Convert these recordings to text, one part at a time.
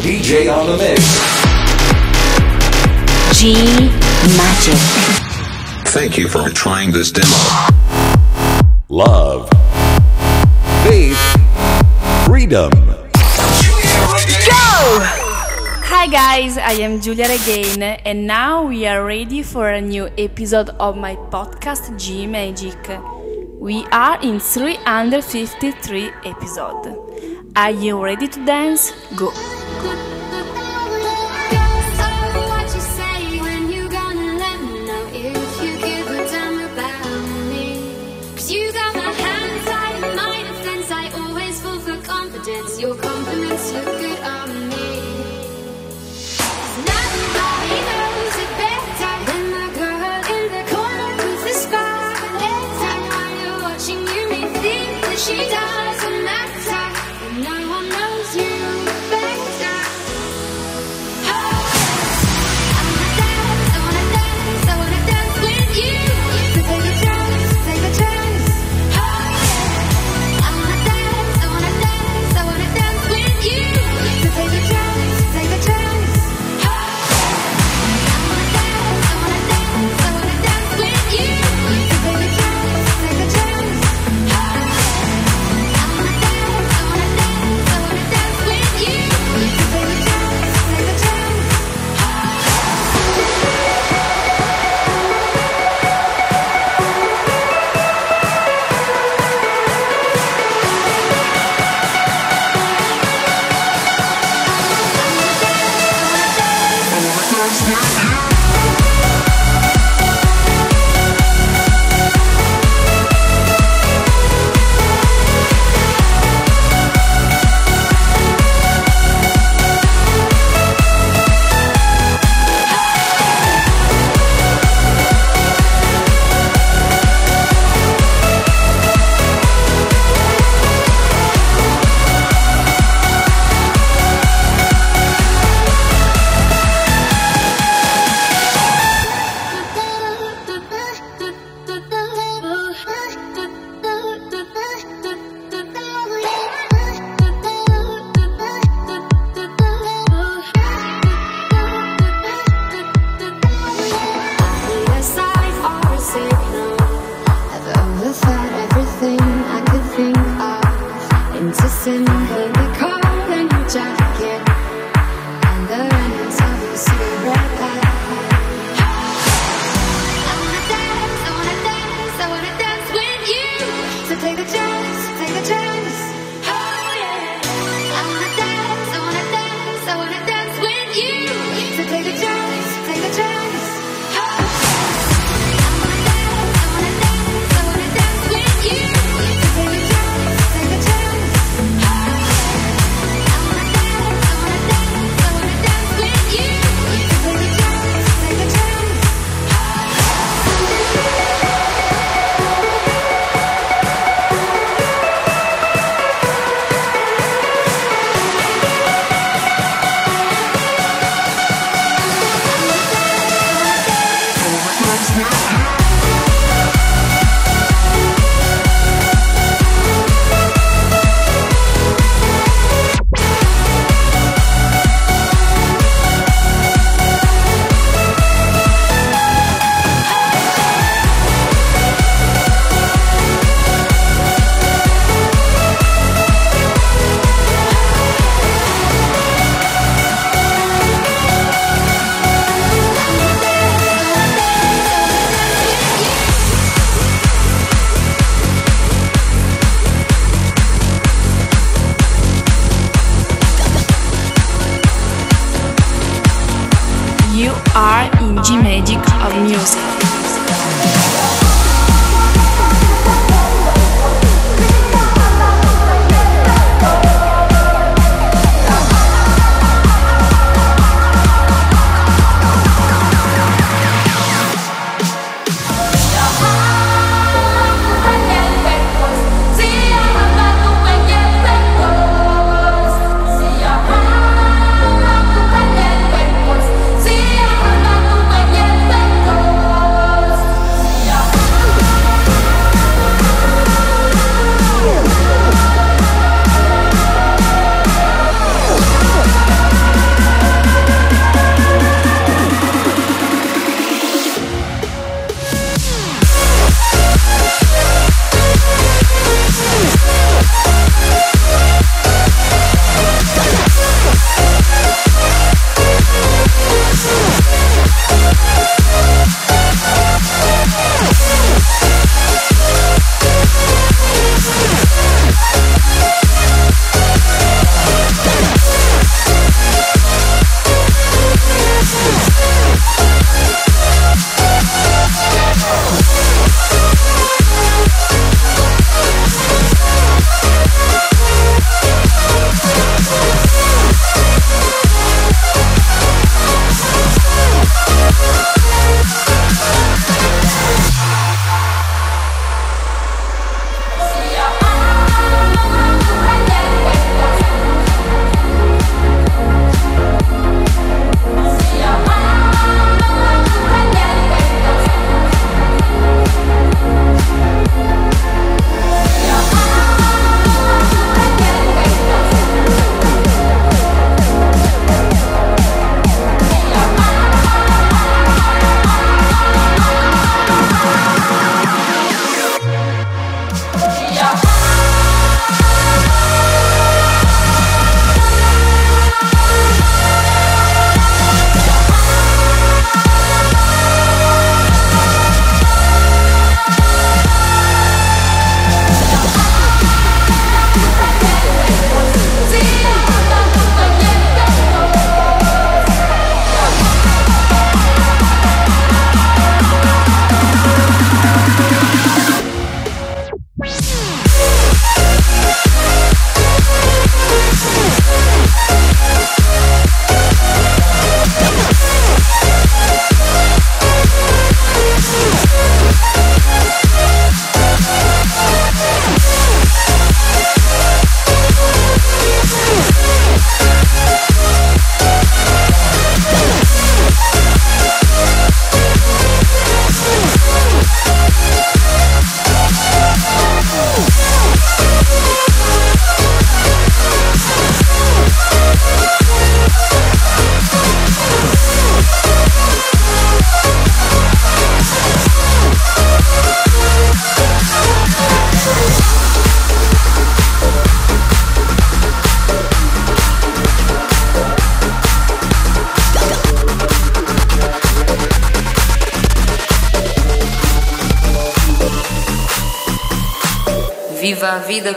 DJ on the mix. G Magic. Thank you for trying this demo. Love. Faith. Freedom. Go! Hi guys, I am Giulia again, and now we are ready for a new episode of my podcast G Magic. We are in 353 episode. Are you ready to dance? Go! good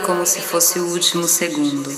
Como se fosse o último segundo.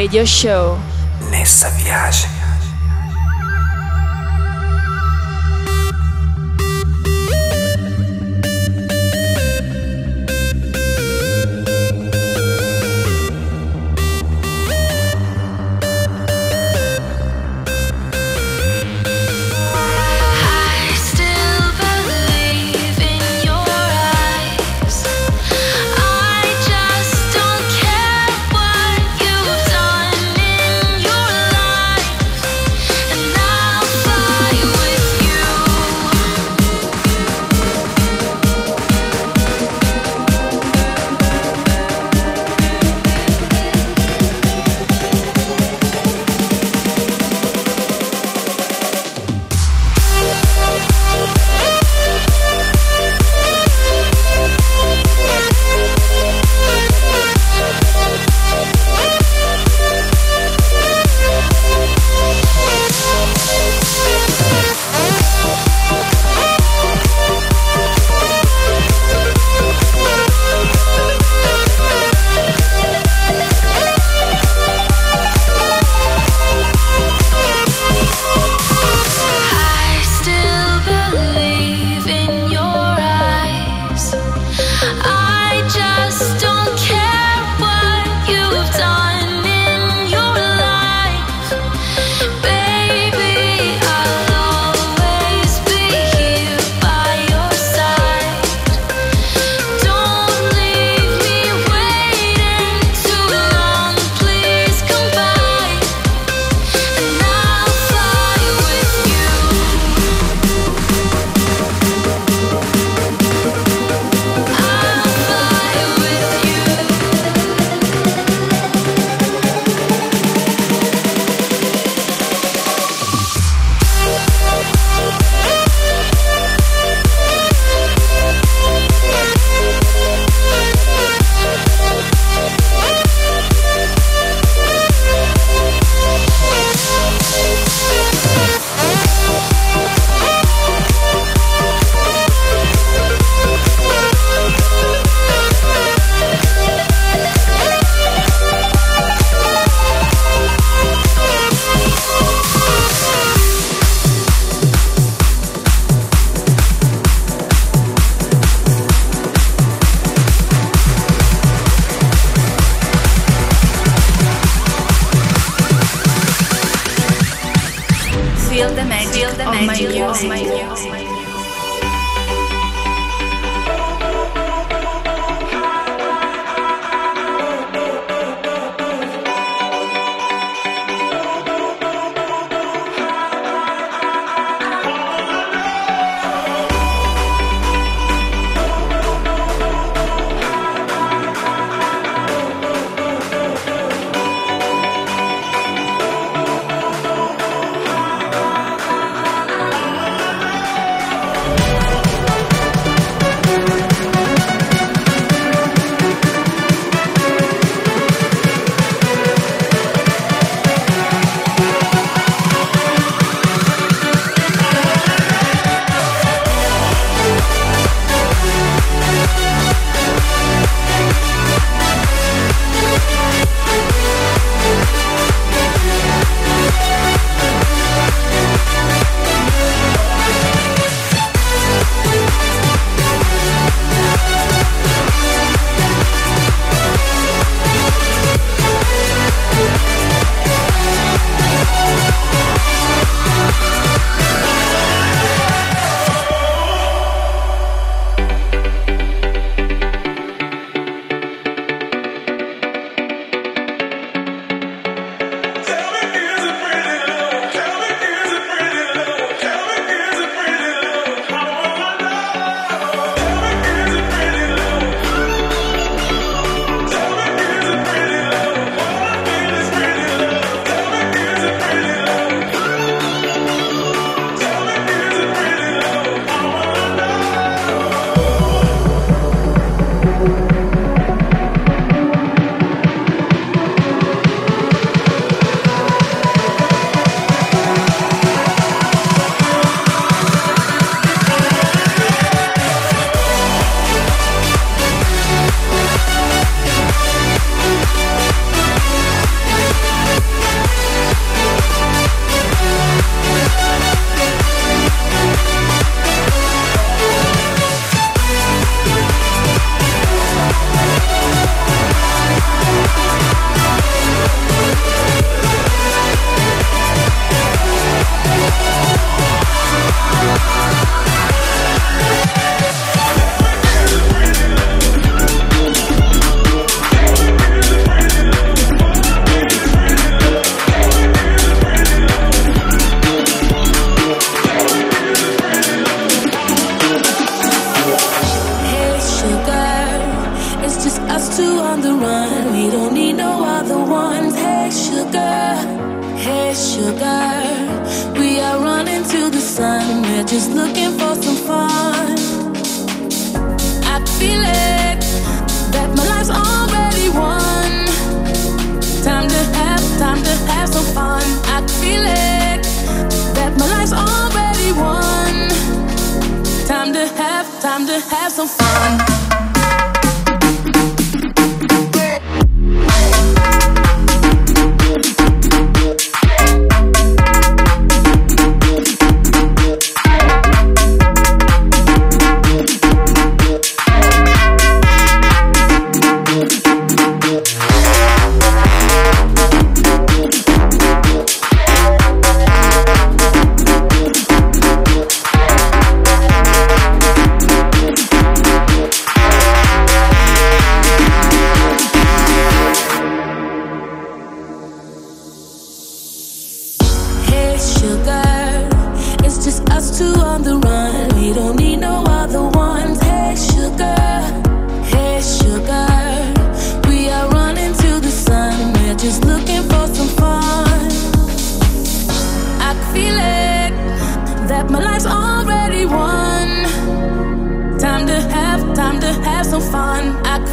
Radio Show. Nessa viagem.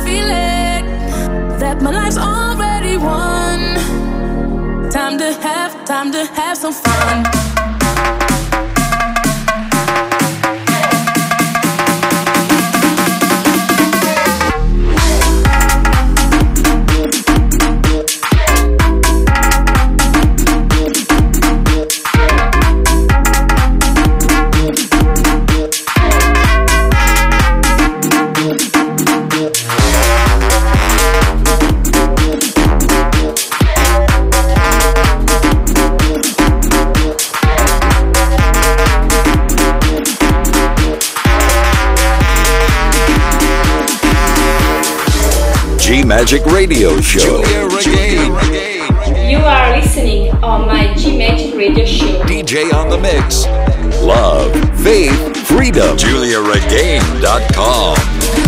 feeling that my life's already won. Time to have, time to have some fun. Magic Radio Show. You are listening on my G Magic Radio Show. DJ on the mix. Love, faith, freedom. GiuliaRegain.com.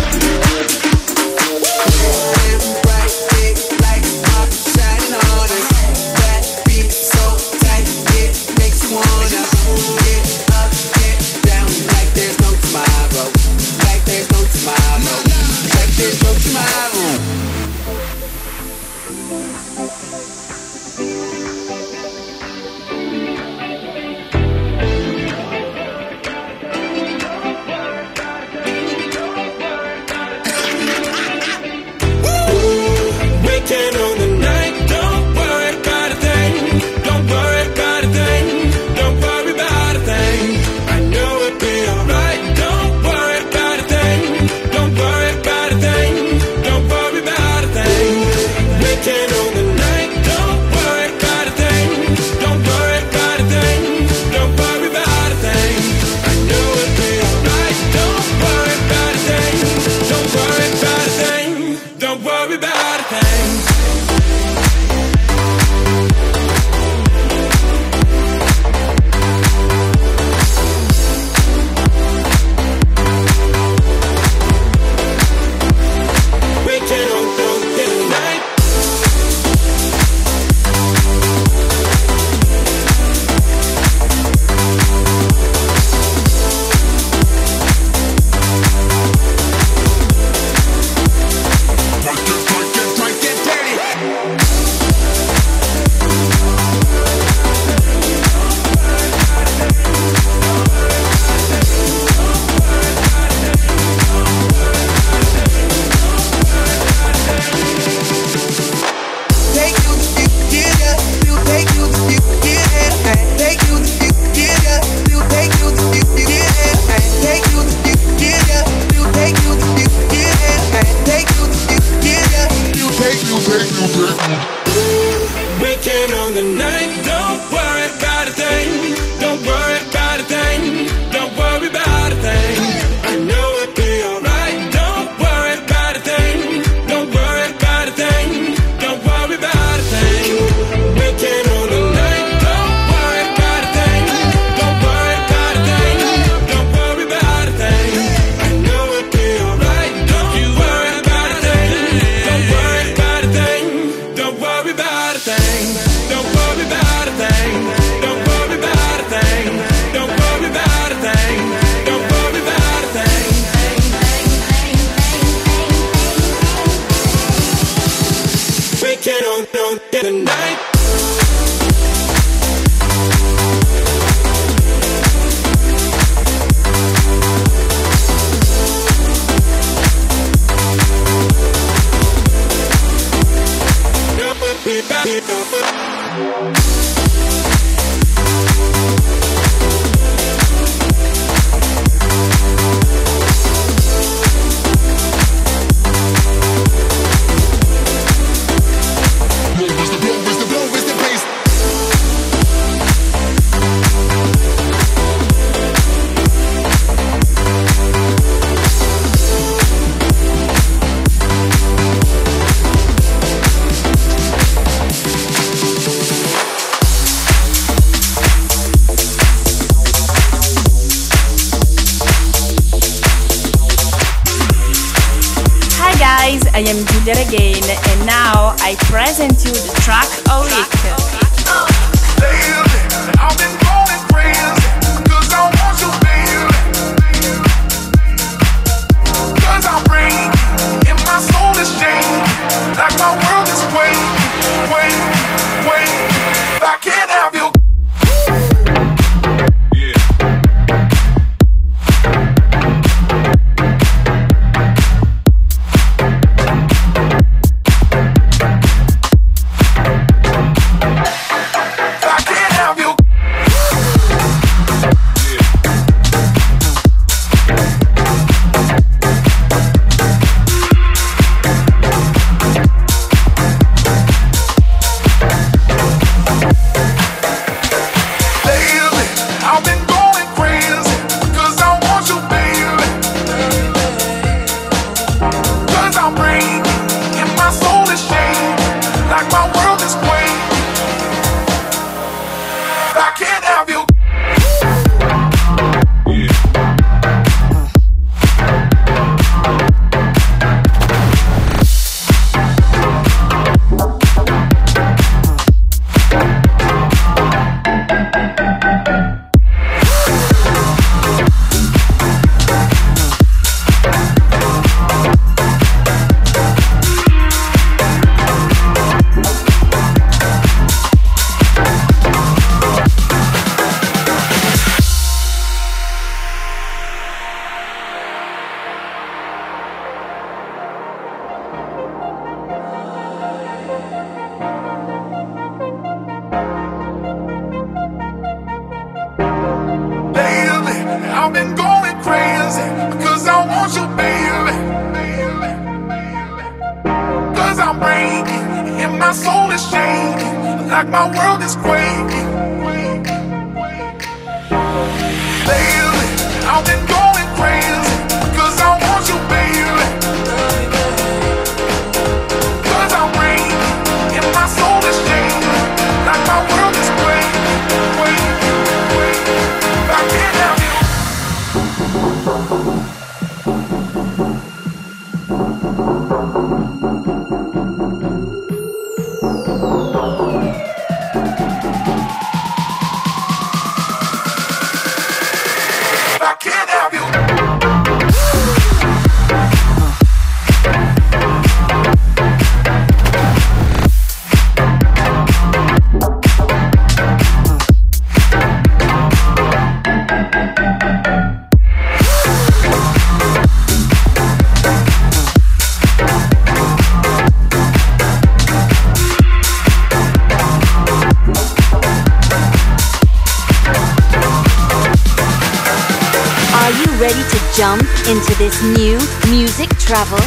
this new music travel?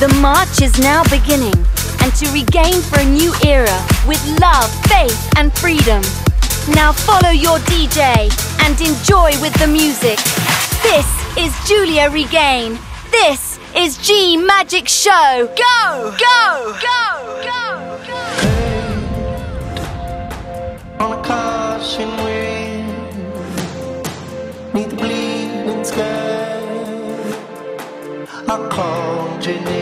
The march is now beginning and to regain for a new era with love, faith, and freedom. Now follow your DJ and enjoy with the music. This is Giulia Regain. This is G Magic Show. Go! Go! Go! Virginia.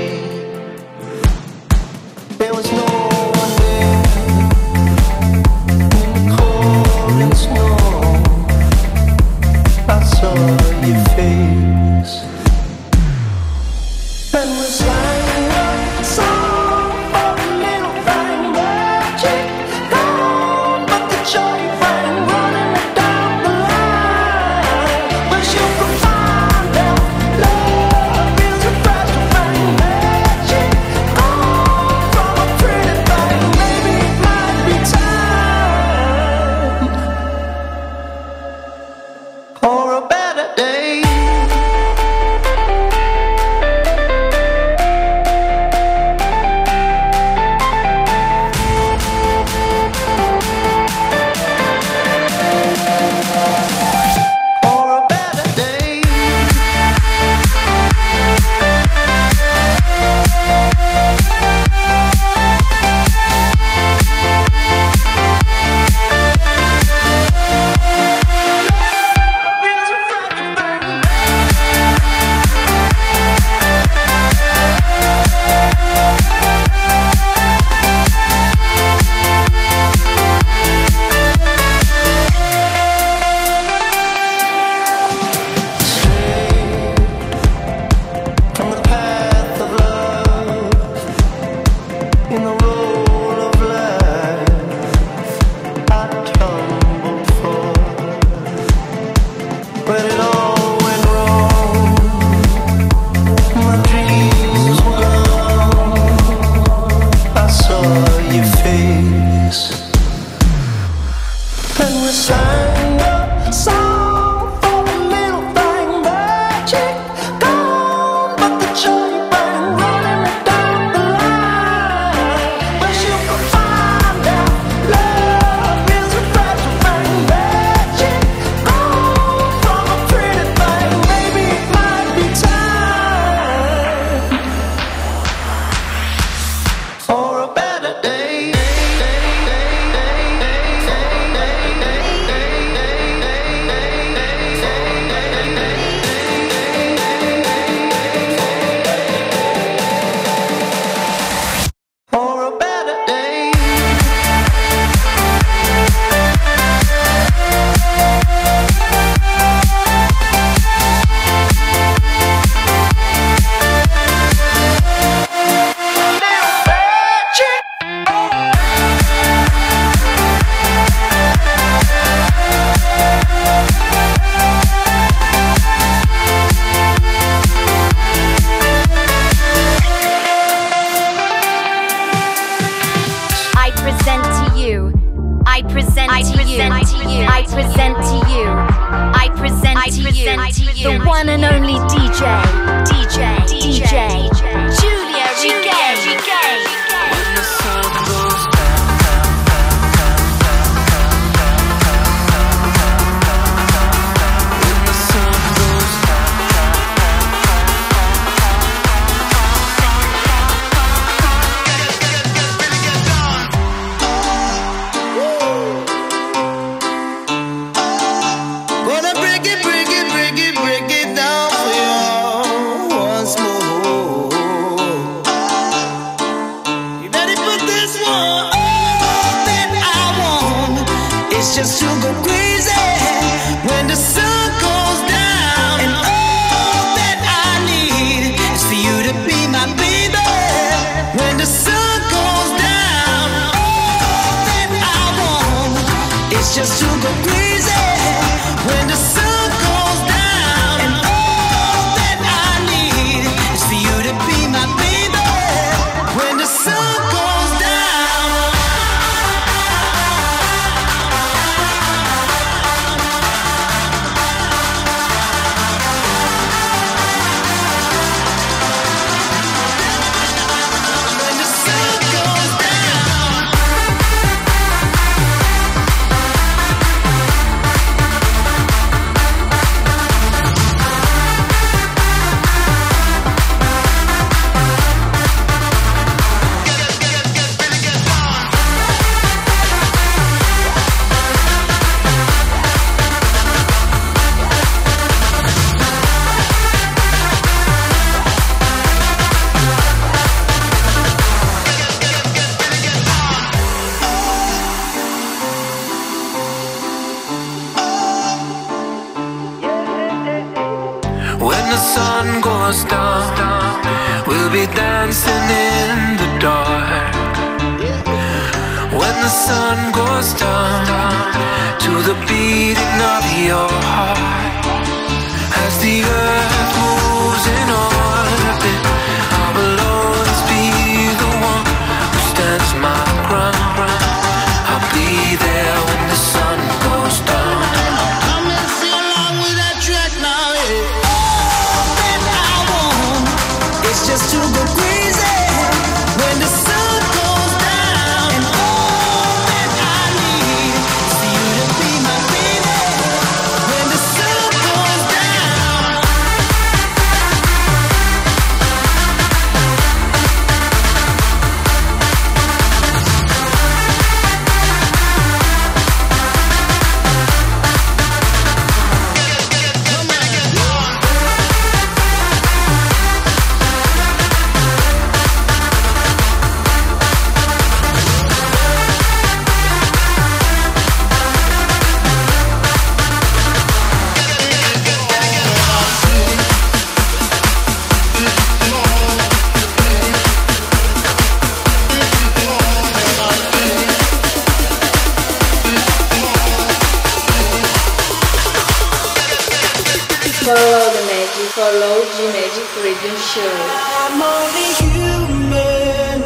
Show. I'm only human.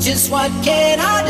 Just what can I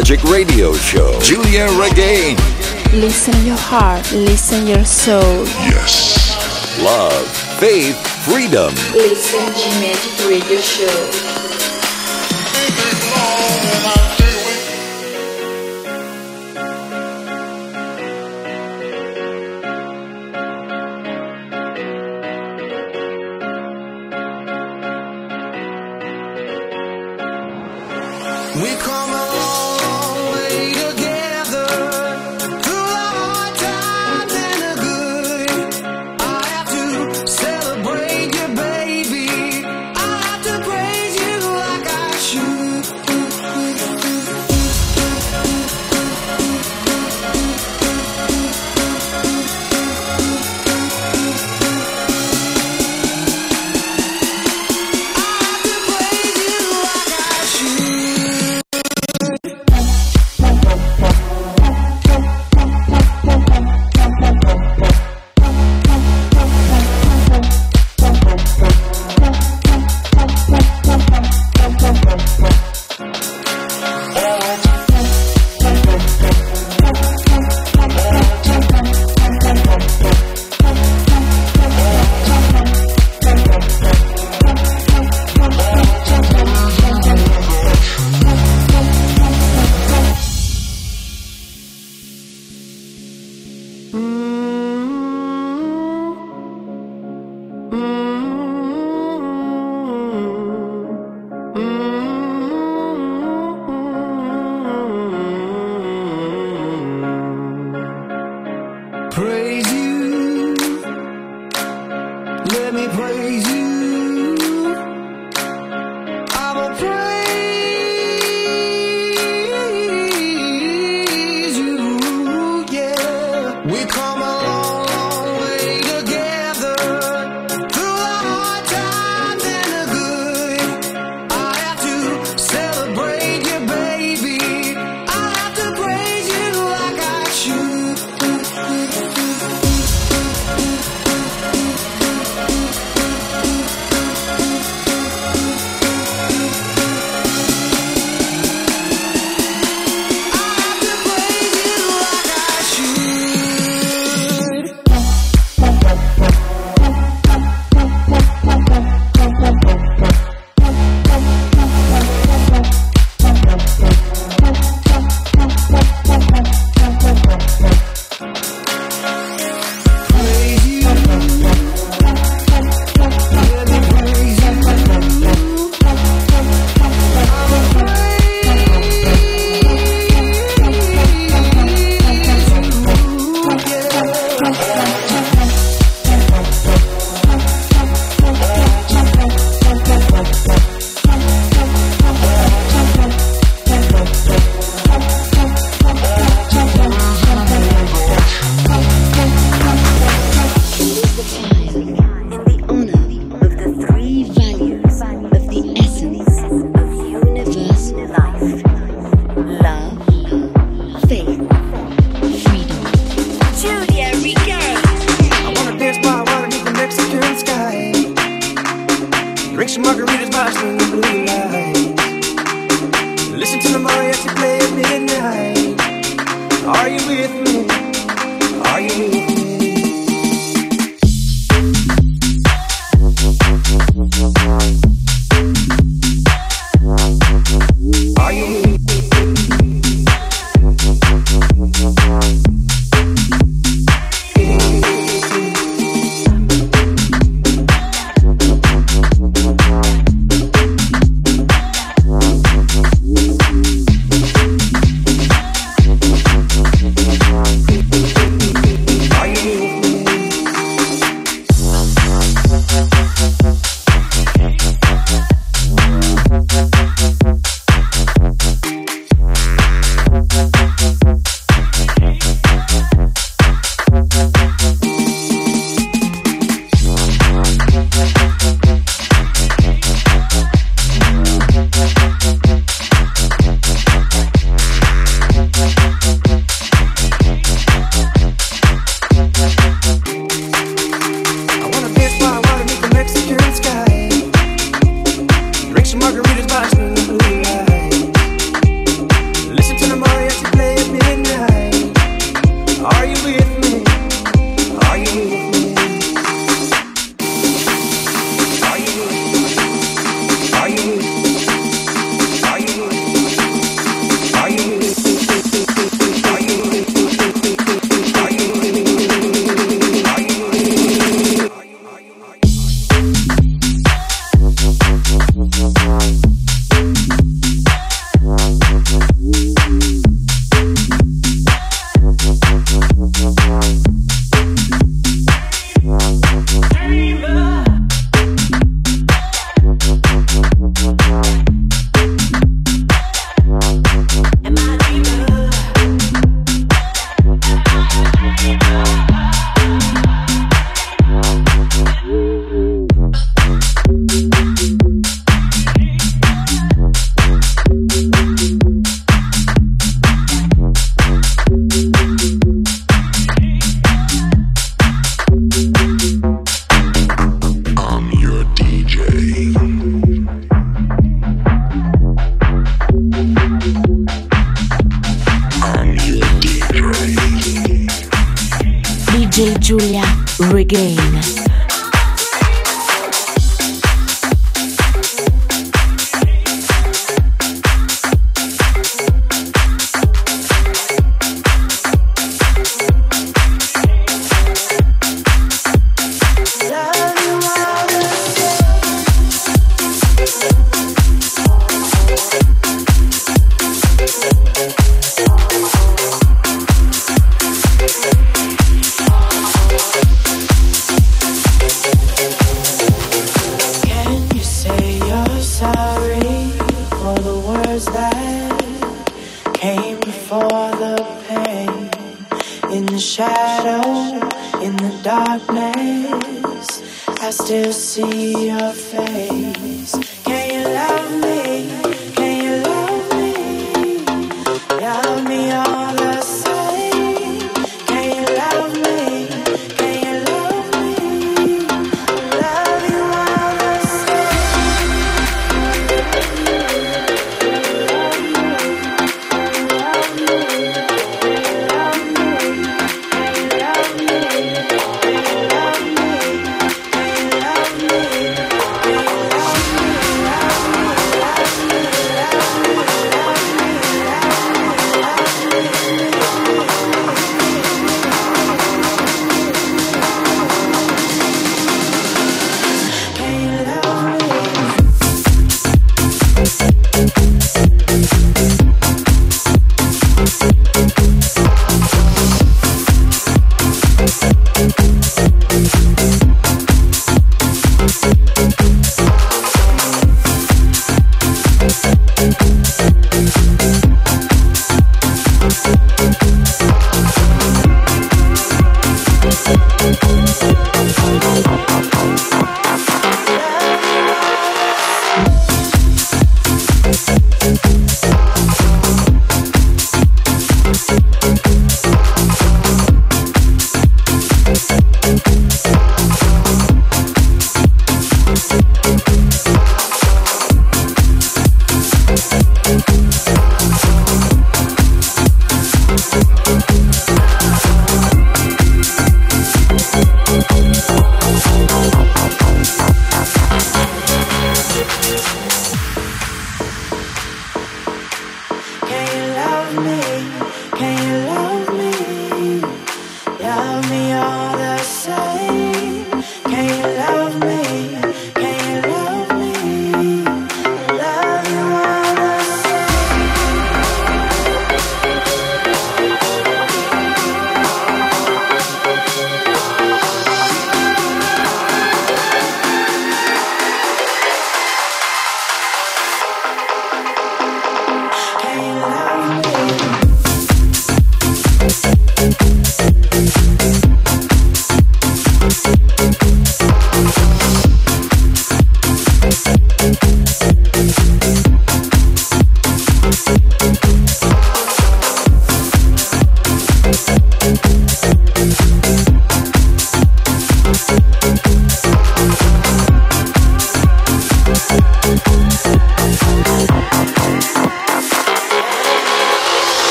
Magic Radio Show. Giulia Regain. Listen your heart, listen your soul. Yes. Love, faith, freedom. Listen to Magic Radio Show. margarita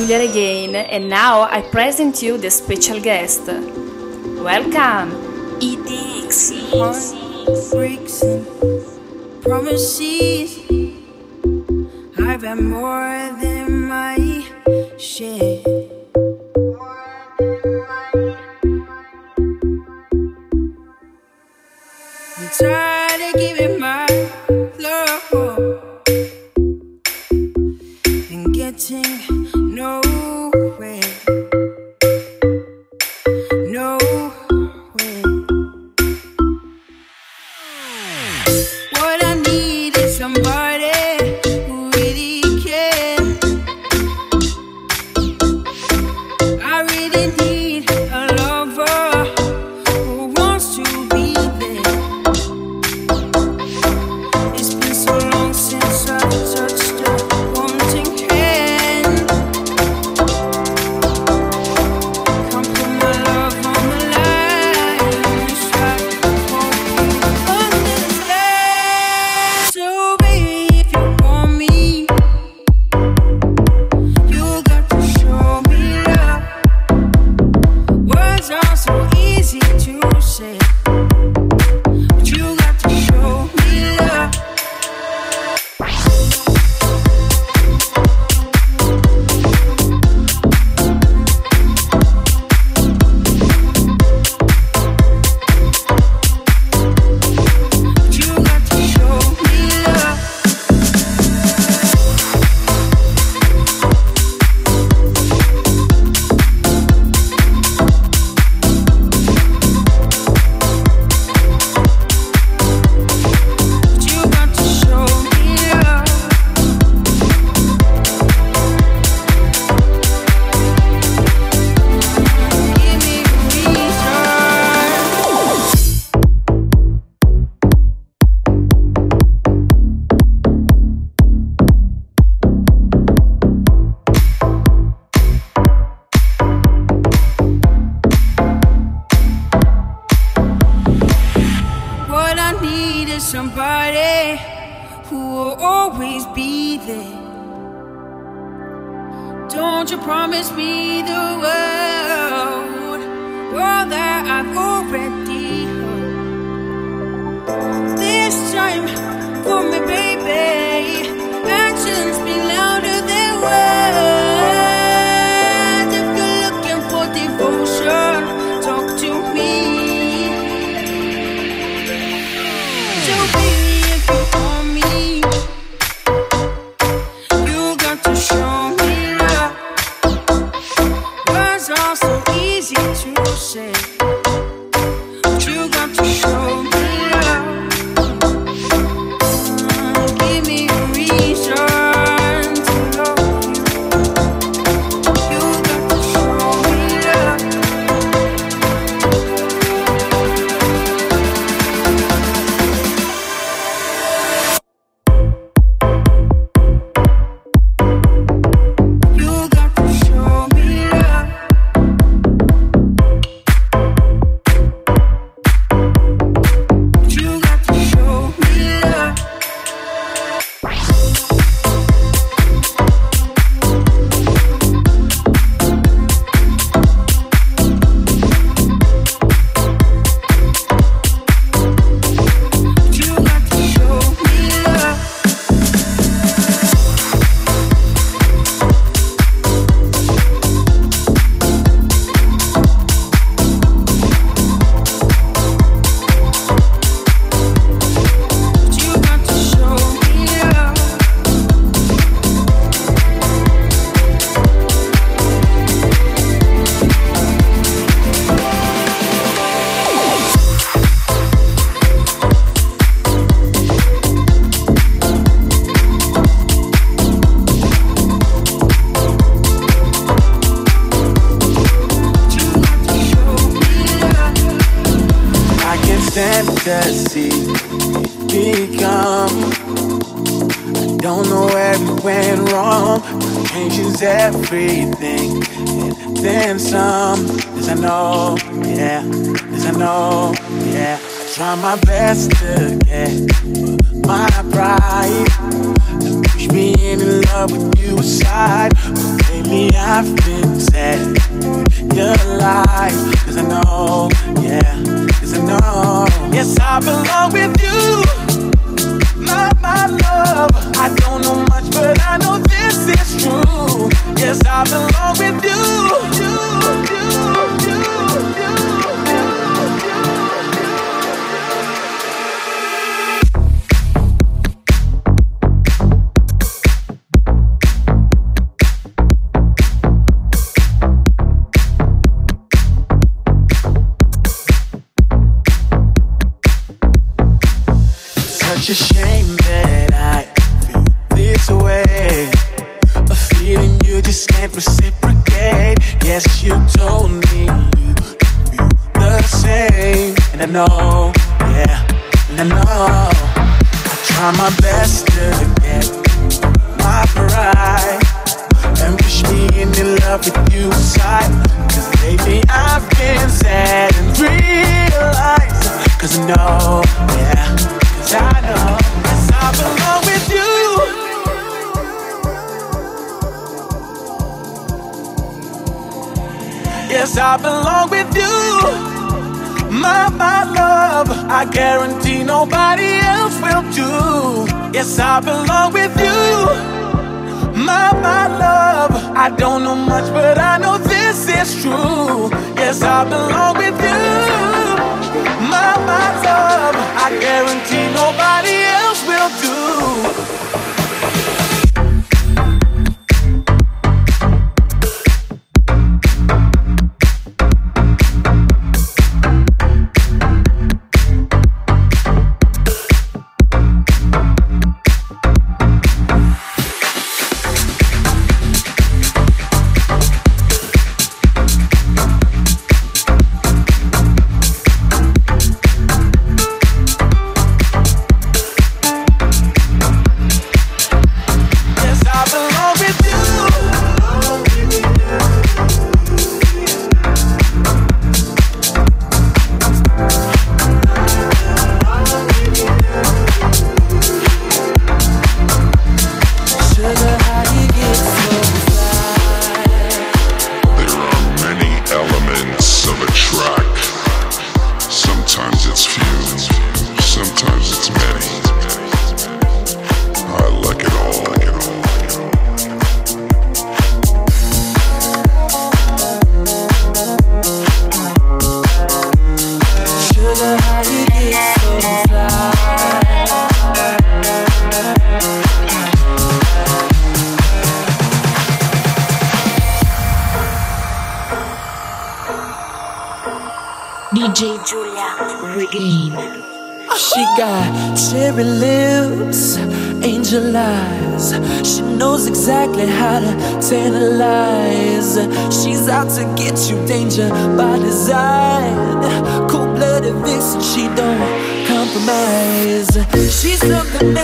Giulia Regain, and now I present you the special guest. Welcome! EDX breaks and promises. I've had more than my share. young. I don't know where we went wrong. Changes everything, and then some. As I know, yeah. As I know, yeah. I try my best to get my pride. Push me in love with you aside. But lately I've been sad. You're alive, cause I know, yeah, cause I know. Yes, I belong with you my love. I don't know much, but I know this is true. Yes, I belong with you. you, you, you. I belong.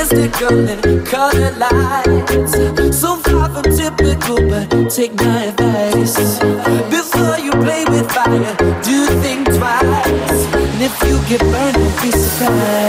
mystical and color lights. So far from typical, but take my advice. Before you play with fire, do think twice. And if you get burned, don't be surprised.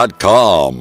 Nerdist.com.